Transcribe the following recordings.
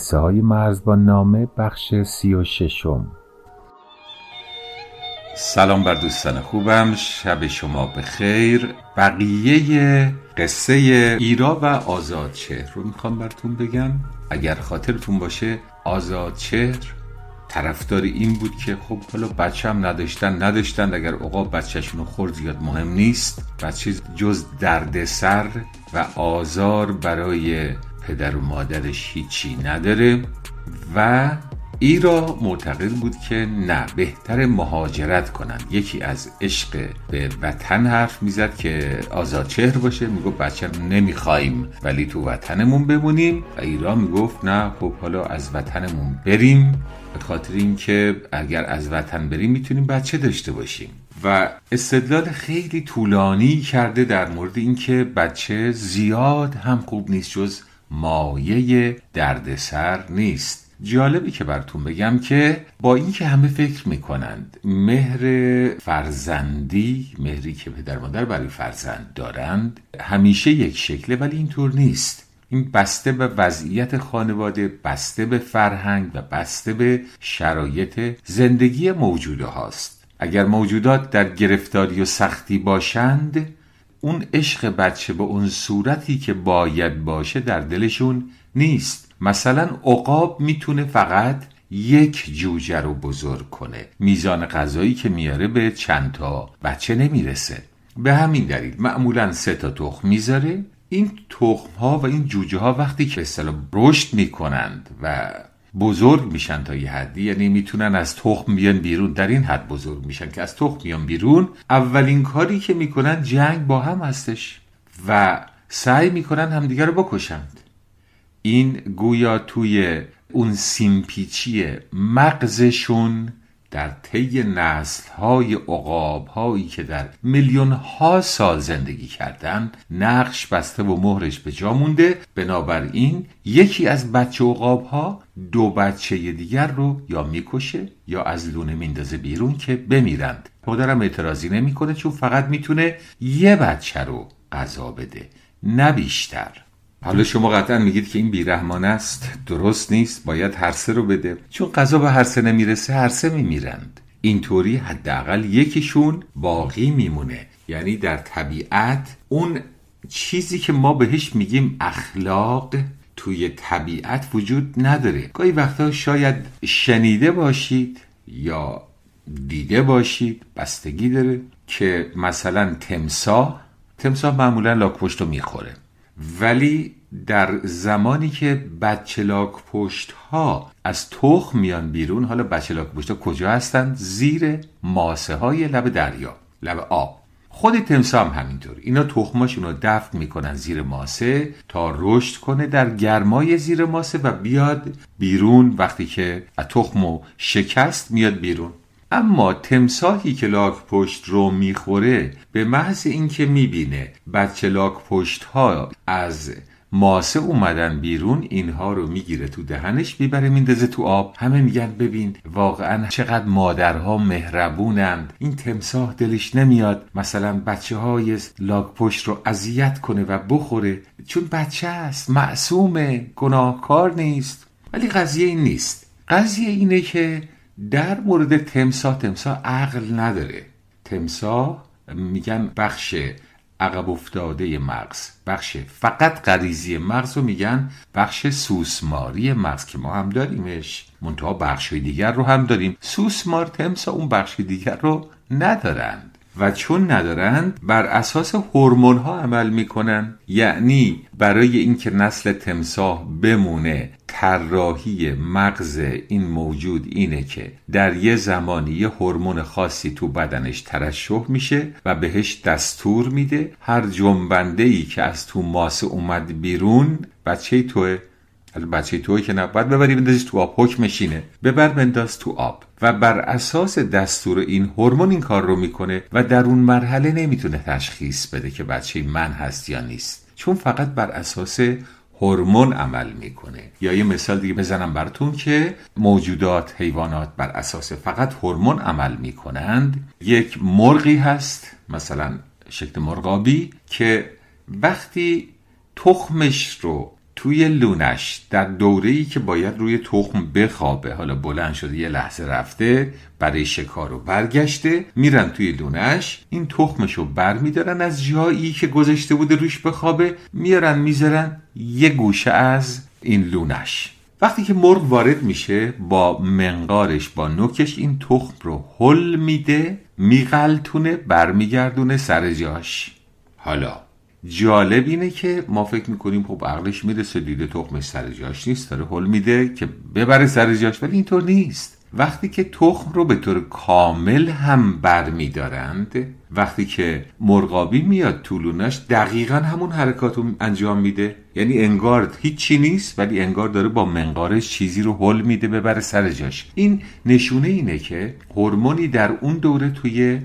قصه های مرزبان نامه بخش سی و ششم. سلام بر دوستان خوبم. شب شما به خیر بقیه قصه ایرا و آزادشهر رو می‌خوام براتون بگم. اگر خاطرتون باشه آزادشهر طرفدار این بود که خب حالا بچه هم نداشتن نداشتن. اگر عقاب بچهشون خورد زیاد مهم نیست. بچه جز دردسر و آزار برای پدر و مادرش هیچی نداره و ایرا معتقد بود که نه بهتر مهاجرت کنند. یکی از عشق به وطن حرف می‌زد که آزاد چهر باشه. می‌گفت بچه نمی‌خوایم ولی تو وطنمون بمونیم. و ایرا می‌گفت نه خب حالا از وطنمون بریم. به خاطر اینکه اگر از وطن بریم می‌تونیم بچه داشته باشیم. و استدلال خیلی طولانی کرده در مورد اینکه بچه زیاد هم خوب نیست جز مایه دردسر نیست. جالبی که براتون بگم که با اینکه همه فکر می‌کنند مهر فرزندی مهری که پدر مادر برای فرزند دارند همیشه یک شکله ولی اینطور نیست. این بسته به وضعیت خانواده بسته به فرهنگ و بسته به شرایط زندگی موجوده هاست. اگر موجودات در گرفتاری و سختی باشند اون عشق بچه به اون صورتی که باید باشه در دلشون نیست. مثلا عقاب می‌تونه فقط یک جوجه رو بزرگ کنه. میزان غذایی که میاره به چند تا بچه نمی‌رسه. به همین دلیل معمولا سه تا تخم می‌ذاره. این تخم ها و این جوجه ها وقتی که اصطلاح رشد می‌کنند و بزرگ میشن تا یه حدی. یعنی می‌تونن از تخم بیان بیرون. در این حد بزرگ میشن که از تخم بیان بیرون. اولین کاری که می‌کنن جنگ با هم هستش و سعی می‌کنن همدیگه رو بکشند. این گویا توی اون سیمپیچی مغزشون در طی نسل های عقاب هایی که در میلیون ها سال زندگی کردند نقش بسته و مهرش به جا مونده. بنابراین یکی از بچه عقاب ها دو بچه دیگر رو یا می‌کشه یا از لونه میندازه بیرون که بمیرند. پدرم اعتراضی نمی‌کنه چون فقط می‌تونه یه بچه رو غذا بده نه بیشتر. حالا شما قطعا میگید که این بیرحمان است. درست نیست. باید هر سه رو بده. چون غذا به هر سه نمی‌رسه هر سه میمیرند. اینطوری حداقل یکیشون باقی میمونه. یعنی در طبیعت اون چیزی که ما بهش میگیم اخلاق توی طبیعت وجود نداره. گاهی وقتا شاید شنیده باشید یا دیده باشید بستگی داره که مثلا تمساه تمساه معمولا لاک رو می‌خوره. ولی در زمانی که بچلاک پشت ها از تخم میان بیرون حالا بچلاک پشت ها کجا هستند زیر ماسه های لب دریا لب آب. خود تمسا هم همینطور. اینا تخماشون رو دفن می‌کنن زیر ماسه تا رشد کنه در گرمای زیر ماسه و بیاد بیرون. وقتی که تخم و شکست میاد بیرون. اما تمساهی که لاک پشت رو می‌خوره به محض اینکه می‌بینه بچه لاک پشت ها از ماسه اومدن بیرون اینها رو می‌گیره تو دهنش می‌بره میندازه تو آب. همه میگن ببین واقعا چقدر مادرها مهربونند. این تمساه دلش نمیاد مثلا بچه های لاک پشت رو اذیت کنه و بخوره چون بچه است معصومه گناهکار نیست. ولی قضیه این نیست. قضیه اینه که در مورد تمسا تمسا عقل نداره. تمسا میگن بخش عقب افتاده مغز بخش فقط غریزی مغز رو میگن بخش سوسماری مغز که ما هم داریمش. منتها بخش دیگر رو هم داریم. سوسمار تمسا اون بخش دیگر رو ندارن و چون ندارند بر اساس هورمون ها عمل می‌کنن. یعنی برای اینکه نسل تمساه بمونه طراحی مغز این موجود اینه که در یه زمانی یه هورمون خاصی تو بدنش ترشح میشه و بهش دستور میده. هر جنبنده ای که از تو ماسه اومد بیرون بچه توه بچه توی که نه باید ببری بندازیش تو آب. حکمش اینه. ببر بنداز تو آب. و بر اساس دستور این هورمون این کار رو می‌کنه و در اون مرحله نمی‌تونه تشخیص بده که بچه من هست یا نیست. چون فقط بر اساس هورمون عمل می‌کنه. یا یه مثال دیگه بزنم براتون که موجودات حیوانات بر اساس فقط هورمون عمل می‌کنند. یک مرغی هست مثلا شکل مرغابی که وقتی تخمش رو توی لونش در دوره ای که باید روی تخم بخوابه. حالا بلند شده یه لحظه رفته برای شکار و برگشته میرن توی لونش. این تخمش رو بر میدارن از جایی که گذاشته بوده روش بخوابه. میارن می‌ذارن یه گوشه از این لونش. وقتی که مرغ وارد میشه با منقارش با نوکش این تخم رو حل میده میغلتونه برمیگردونه سر جاش. حالا جالب اینه که ما فکر می‌کنیم خب عقلش می‌رسه دیده تخمش سر جاش نیست داره حل میده که ببره سر جاش ولی اینطور نیست. وقتی که تخم رو به طور کامل هم بر میدارند وقتی که مرغابی میاد طولونش دقیقا همون حرکات رو انجام میده. یعنی انگار هیچی نیست ولی انگار داره با منقارش چیزی رو حل میده ببره سر جاش. این نشونه اینه که هورمونی در اون دوره توی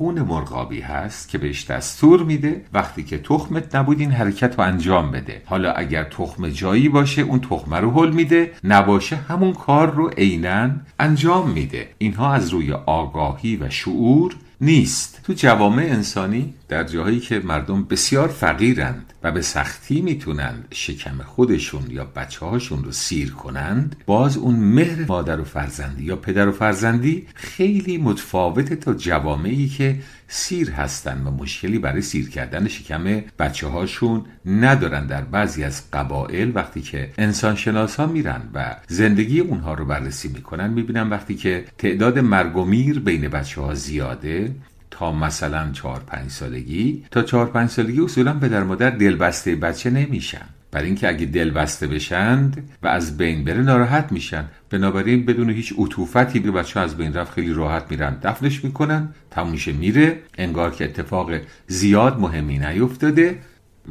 خون مرغابی هست که بهش دستور میده وقتی که تخمت نبود این حرکت رو انجام بده. حالا اگر تخم جایی باشه اون تخمه رو حل میده. نباشه همون کار رو عینا انجام میده. اینها از روی آگاهی و شعور نیست. تو جوامع انسانی در جاهایی که مردم بسیار فقیرند و به سختی می‌تونند شکم خودشون یا بچه هاشون رو سیر کنند باز اون مهر مادر و فرزندی یا پدر و فرزندی خیلی متفاوته تا جوامعی که سیر هستن و مشکلی برای سیر کردن شکم بچه هاشون ندارن در بعضی از قبایل. وقتی که انسان شناس ها میرن و زندگی اونها رو بررسی می‌کنن می‌بینن وقتی که تعداد مرگ و میر بین بچه ها زیاده تا مثلا چهار پنج سالگی تا چهار پنج سالگی اصولا پدر مادر دلبسته بچه نمیشن. برای اینکه اگه دل بسته بشند و از بین بره ناراحت میشن. بنابراین بدون هیچ عطوفتی به بچه از بین رفت خیلی راحت میرن دفنش می‌کنن تموشه میره. انگار که اتفاق زیاد مهمی نیفتاده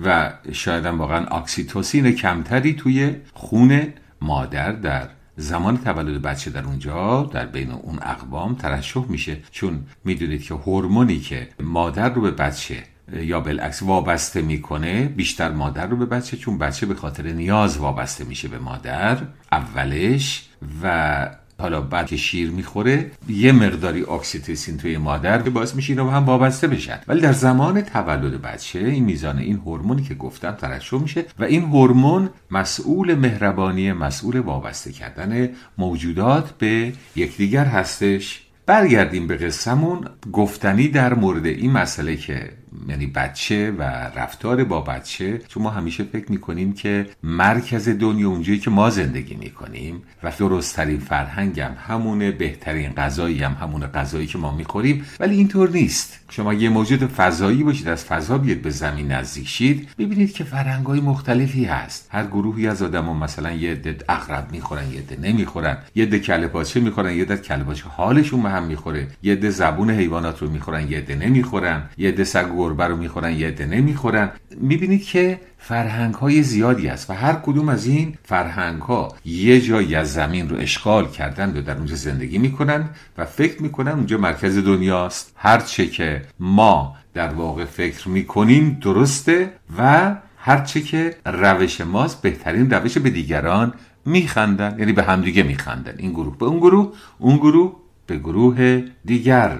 و شاید واقعا اکسیتوسین کمتری توی خون مادر در زمان تولد بچه در اونجا در بین اون اقوام ترشح میشه. چون می‌دونید که هورمونی که مادر رو به بچه یا بالعکس وابسته می‌کنه بیشتر مادر رو به بچه چون بچه به خاطر نیاز وابسته میشه به مادر اولش. و حالا بعد که شیر می‌خوره یه مقداری اکسیتوسین توی مادر که باعث میشه اینا هم وابسته بشن. ولی در زمان تولد بچه این میزان این هورمونی که گفتم ترشح میشه و این هورمون مسئول مهربانی مسئول وابسته کردن موجودات به یکدیگر هستش. برگردیم به قصهمون. گفتنی در مورد این مسئله که یعنی بچه و رفتار با بچه چون ما همیشه فکر می‌کنیم که مرکز دنیا اونجایی که ما زندگی می‌کنیم و درستترین فرهنگ هم همونه بهترین غذایی هم همون غذایی که ما می‌خوریم ولی اینطور نیست. شما یه موجود فضایی باشید از فضا بیاد به زمین نزدیک شید ببینید که فرهنگ مختلفی هست. هر گروهی از آدم ها مثلا یه عده اغرب می‌خورن یه عده نمی‌خورن یه عده کله پاچه می‌خورن یه عده کله حالشون به هم می‌خوره یه عده زبون حیوانات رو می‌خورن یه عده نمی‌خورن یه عده سگ گربه رو می‌خورن یه عده نمی‌خورن. می‌بینید که فرهنگ های زیادی است و هر کدوم از این فرهنگ ها یه جایی از زمین رو اشغال کردن و در اونجا زندگی می‌کنن و فکر می‌کنن اونجا مرکز دنیاست. هرچه که ما در واقع فکر می‌کنیم درسته و هرچه که روش ماست بهترین روش به دیگران میخندن یعنی به همدیگه میخندن. این گروه به اون گروه اون گروه به گروه دیگر.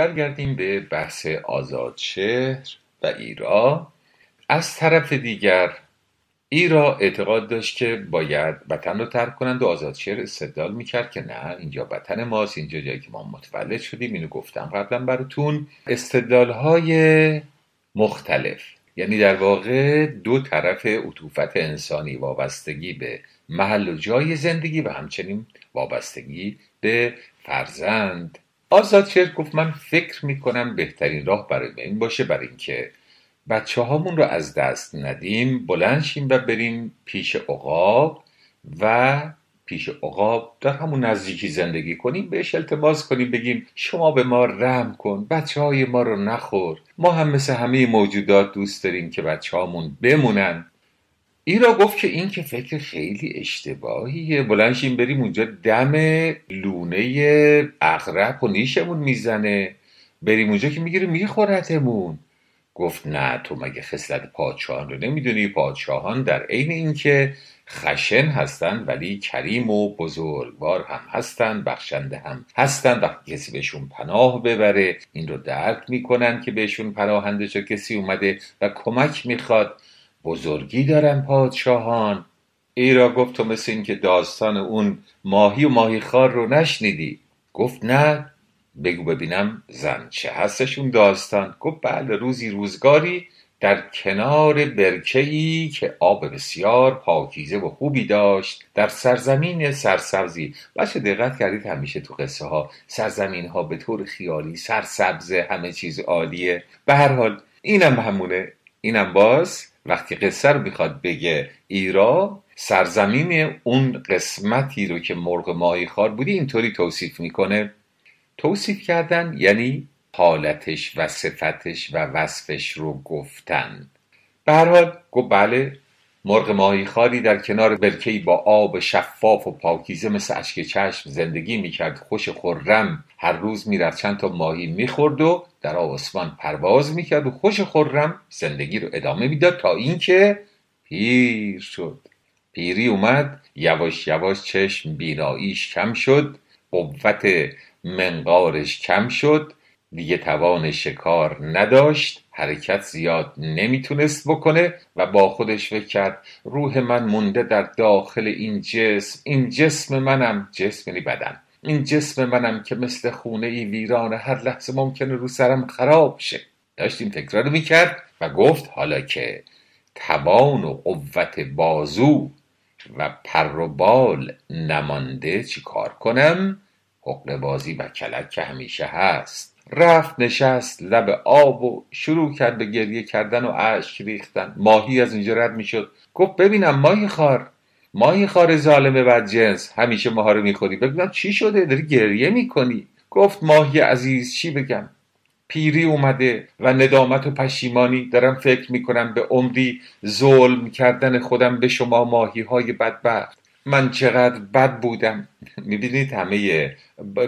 برگردیم به بحث آزادشهر و ایرا. از طرف دیگر ایرا اعتقاد داشت که باید وطن رو ترک کنند و آزادشهر استدلال می‌کرد که نه اینجا وطن ماست اینجا جایی که ما متولد شدیم اینو گفتم قبلا براتون. استدلال های مختلف یعنی در واقع دو طرف عطوفت انسانی وابستگی به محل و جای زندگی و همچنین وابستگی به فرزند. آزادشهر گفت من فکر می‌کنم بهترین راه برای این باشه برای اینکه بچه هامون رو از دست ندیم بلند شیم و بریم پیش عقاب و پیش عقاب در همون نزدیکی زندگی کنیم بهش التماس کنیم بگیم شما به ما رحم کن بچه های ما رو نخور. ما هم مثل همه موجودات دوست داریم که بچه هامون بمونن. ایرا گفت که این که فکر خیلی اشتباهیه. بلنشیم بریم اونجا دم لونه اغرب و نیشمون می‌زنه. بریم اونجا که می‌گیره میخورتمون. گفت نه تو مگه خصلت پادشاهان رو نمی‌دونی؟ پادشاهان در عین اینکه خشن هستند ولی کریم و بزرگوار هم هستند بخشنده هم هستند وقتی کسی بهشون پناه ببره. این رو درک می‌کنن که بهشون پناهنده چه کسی اومده و کمک می‌خواد. بزرگی دارن پادشاهان. ایرا گفت تو مثل این که داستان اون ماهی و ماهیخوار رو نشنیدی. گفت نه. بگو ببینم زن چه هستش اون داستان. گفت بله روزی روزگاری در کنار برکه‌ای که آب بسیار پاکیزه و خوبی داشت در سرزمین سرسبزی. بچه دقت کردید همیشه تو قصه ها سرزمین ها به طور خیالی سرسبزه همه چیز عالیه. به هر حال اینم همونه. اینم باز وقتی قصه رو می‌خواد بگه ایرا سرزمین اون قسمتی رو که مرغ ماهی خار بودی اینطوری توصیف می‌کنه. توصیف کردن یعنی حالتش و صفتش و وصفش رو گفتن. به هر حال گفت بله مرغ ماهی خاری در کنار برکهی با آب شفاف و پاکیزه مثل اشک چشم زندگی می‌کرد. خوش خورم هر روز می‌رفت. چند تا ماهی می‌خورد و در آسمان پرواز می‌کرد و خوش خورم زندگی رو ادامه می‌داد تا اینکه پیر شد. پیری اومد. یواش یواش چشم بیناییش کم شد. قوت منقارش کم شد. دیگه توان شکار نداشت حرکت زیاد نمی‌تونست بکنه و با خودش فکر کرد روح من مونده در داخل این جسم این جسم منم جسم یعنی بدن این جسم منم که مثل خونه ای ویران هر لحظه ممکنه رو سرم خراب شه. داشت این فکر رو می‌کرد و گفت حالا که توان و قوت بازو و پر و بال نمانده چی کار کنم؟ حقل بازی و کلک که همیشه هست. رفت نشست لب آب و شروع کرد به گریه کردن و اشک ریختن. ماهی از اینجا رد می‌شد. گفت ببینم ماهی خار. ماهی خار ظالم بد جنس. همیشه ماها رو می‌خوری ببینم چی شده؟ داری گریه می‌کنی. گفت ماهی عزیز چی بگم؟ پیری اومده و ندامت و پشیمانی. دارم فکر می‌کنم به عمری ظلم کردن خودم به شما ماهی های بدبخت. من چقدر بد بودم. می‌بینید همه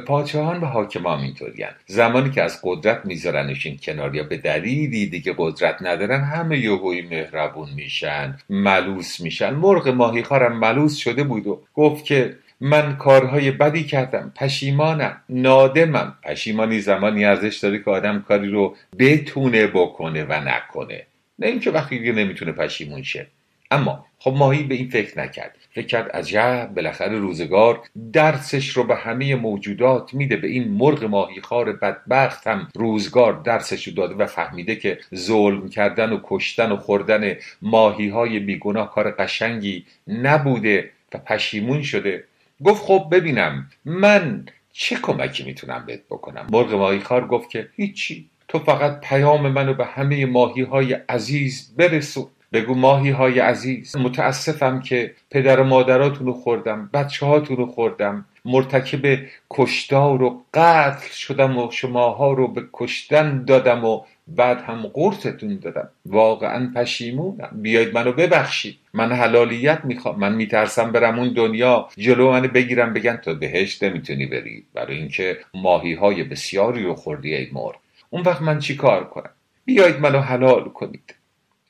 پادشاهان و حاکمان اینطورین زمانی که از قدرت میذارنشین کنار یا به دلیلی دیگه قدرت ندارن همه یهوی مهربون میشن ملوس میشن. مرغ ماهیخوارم ملوس شده بود و گفت که من کارهای بدی کردم پشیمانم نادمم. پشیمانی زمانی ارزش داره که آدم کاری رو بتونه بکنه و نکنه. نه اینکه وقتی دیگه نمی‌تونه پشیمون شه. اما خب ماهی به این فکر نکرد. فکر کرد عجب بالاخره روزگار درسش رو به همه موجودات میده. به این مرغ ماهیخوار بدبخت هم روزگار درسش رو داده و فهمیده که ظلم کردن و کشتن و خوردن ماهی های بیگناه کار قشنگی نبوده و پشیمون شده. گفت خب ببینم من چه کمکی می‌تونم بهت بکنم؟ مرغ ماهیخوار گفت که هیچی. تو فقط پیام منو به همه ماهی های عزیز برسون. بگو ماهی های عزیز. متاسفم که پدر و مادراتون رو خوردم بچه هاتون رو خوردم. مرتکب کشتار و قتل شدم و شماها رو به کشتن دادم و بعد هم قرصتون دادم. واقعا پشیمونم. بیاید منو ببخشید. من حلالیت می‌خوام. من میترسم برم اون دنیا جلو منو بگیرم. بگن تو بهشت نمی‌تونی بری. برای اینکه ماهی های بسیاری رو خوردی ای مر اون وقت من چی کار کنم؟ بیایید منو حلال کنید.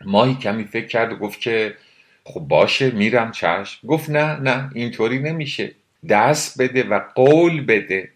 ماهی کمی فکر کرد و گفت که خب باشه میرم چشم. گفت نه نه اینطوری نمیشه. دست بده و قول بده.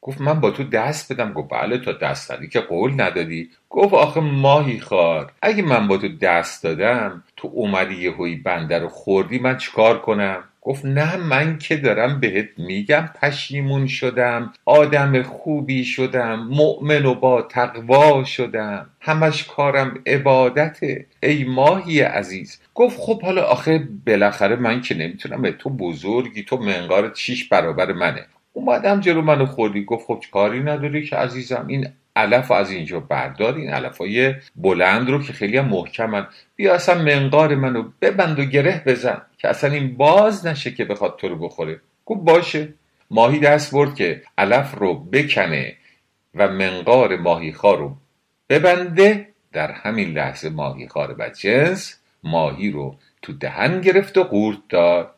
گفت من با تو دست بدم. گفت بله تا دست دادی که قول ندادی. گفت آخه ماهی خار اگه من با تو دست دادم تو اومدی یه هوی بنده رو خوردی من چیکار کنم؟ گفت نه من که دارم بهت میگم پشیمون شدم آدم خوبی شدم مؤمن و با تقوا شدم همش کارم عبادته. ای ماهی عزیز. گفت خب حالا آخه بالاخره من که نمی‌تونم به تو بزرگی تو منقار شیش برابر منه. اومدم جلو منو خوردی گفت خب کاری نداری که عزیزم؟ این علف از اینجا بردار این علف های بلند رو که خیلی هم محکمن. بیا اصلا منقار منو ببند و گره بزن که اصلا این باز نشه که بخواد تو رو بخوره. گفت باشه. ماهی دست برد که علف رو بکنه و منقار ماهیخوار رو ببنده. در همین لحظه ماهیخوار و جنس ماهی رو تو دهن گرفت و قورت داد.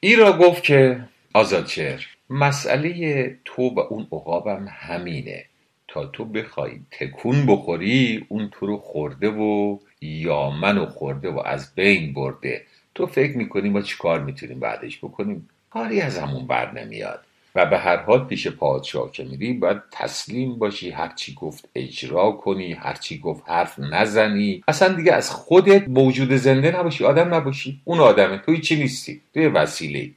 ای را گفت که آزادشهر مسئله تو و اون عقابم همینه. تا تو بخوای تکون بخوری اون تو رو خورده و یا منو خورده و از بین برده. تو فکر می‌کنی ما چی کار می‌تونیم بعدش بکنیم؟ کاری از همون بر نمیاد. و به هر حال پیش پادشاه که میری باید تسلیم باشی هرچی گفت اجرا کنی هرچی گفت حرف نزنی. اصلا دیگه از خودت موجود زنده نباشی آدم نباشی. اون آدمه توی چی نیستی؟ توی وسیله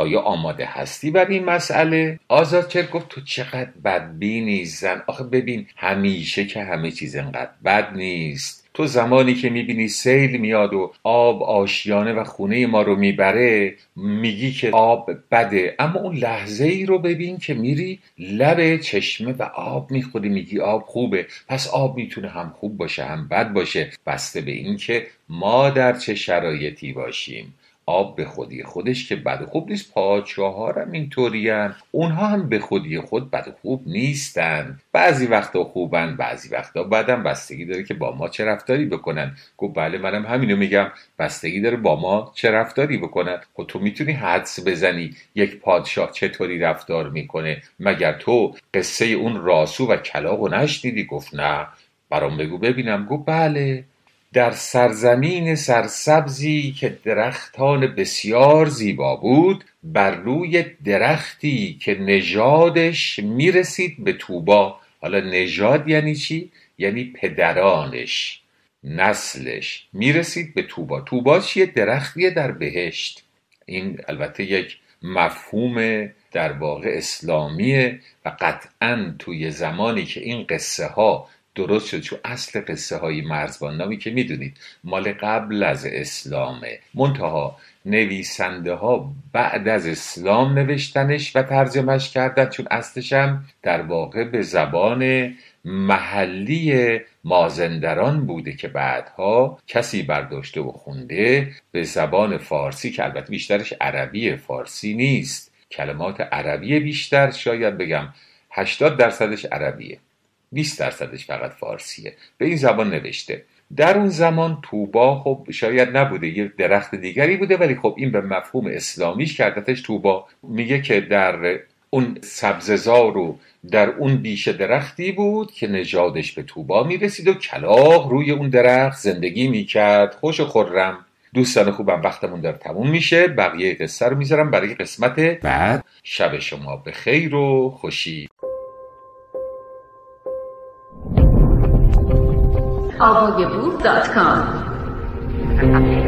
آیا آماده هستی بر این مسئله؟ آزادچر گفت تو چقدر بدبینی زن. آخه ببین همیشه که همه چیز انقدر بد نیست. تو زمانی که می‌بینی سیل میاد و آب آشیانه و خونه ما رو می‌بره میگی که آب بده. اما اون لحظه ای رو ببین که میری لب چشمه و آب می‌خوری. میگی آب خوبه. پس آب می‌تونه هم خوب باشه هم بد باشه. بسته به اینکه ما در چه شرایطی باشیم. آب به خودی خودش که بد خوب نیست. پادشاه ها هم اینطوری اونها هم به خودی خود بد خوب نیستن. بعضی وقتا خوبن بعضی وقتا بدن. بستگی داره که با ما چه رفتاری بکنن. گفت بله منم همینو میگم. بستگی داره با ما چه رفتاری بکنن. خب تو می‌تونی حدس بزنی. یک پادشاه چطوری رفتار می‌کنه؟ مگر تو قصه اون راسو و کلاق و نشنیدی؟ گفت نه. برام بگو ببینم. گفت بله. در سرزمین سرسبزی که درختان بسیار زیبا بود بر روی درختی که نژادش می‌رسید به توبا. حالا نژاد یعنی چی؟ یعنی پدرانش نسلش می‌رسید به توبا. توبا چیه؟ درختیه در بهشت. این البته یک مفهوم در واقع اسلامیه و قطعا توی زمانی که این قصه ها درست شد چون اصل قصه های مرزبان که می‌دونید مال قبل از اسلامه. منتها نویسنده ها بعد از اسلام نوشتنش و ترجمهش کردن چون اصلش هم در واقع به زبان محلی مازندران بوده که بعدها کسی برداشته و خونده به زبان فارسی که البته بیشترش عربی فارسی نیست. کلمات عربی بیشتر شاید بگم 80 درصدش عربیه. 20 درصدش فقط فارسیه. به این زبان نوشته. در اون زمان توبا خب شاید نبوده یه درخت دیگری بوده ولی خب این به مفهوم اسلامیش کردتش توبا میگه که در اون سبززار و در اون بیش درختی بود که نژادش به توبا می‌رسید و کلاق روی اون درخت زندگی می‌کرد. خوش و خورم دوستان خوبم وقتمون داره تموم میشه. بقیه قصه رو می‌ذارم برای قسمت بعد. شب شما به خیر و خوشی. avogaboo.com.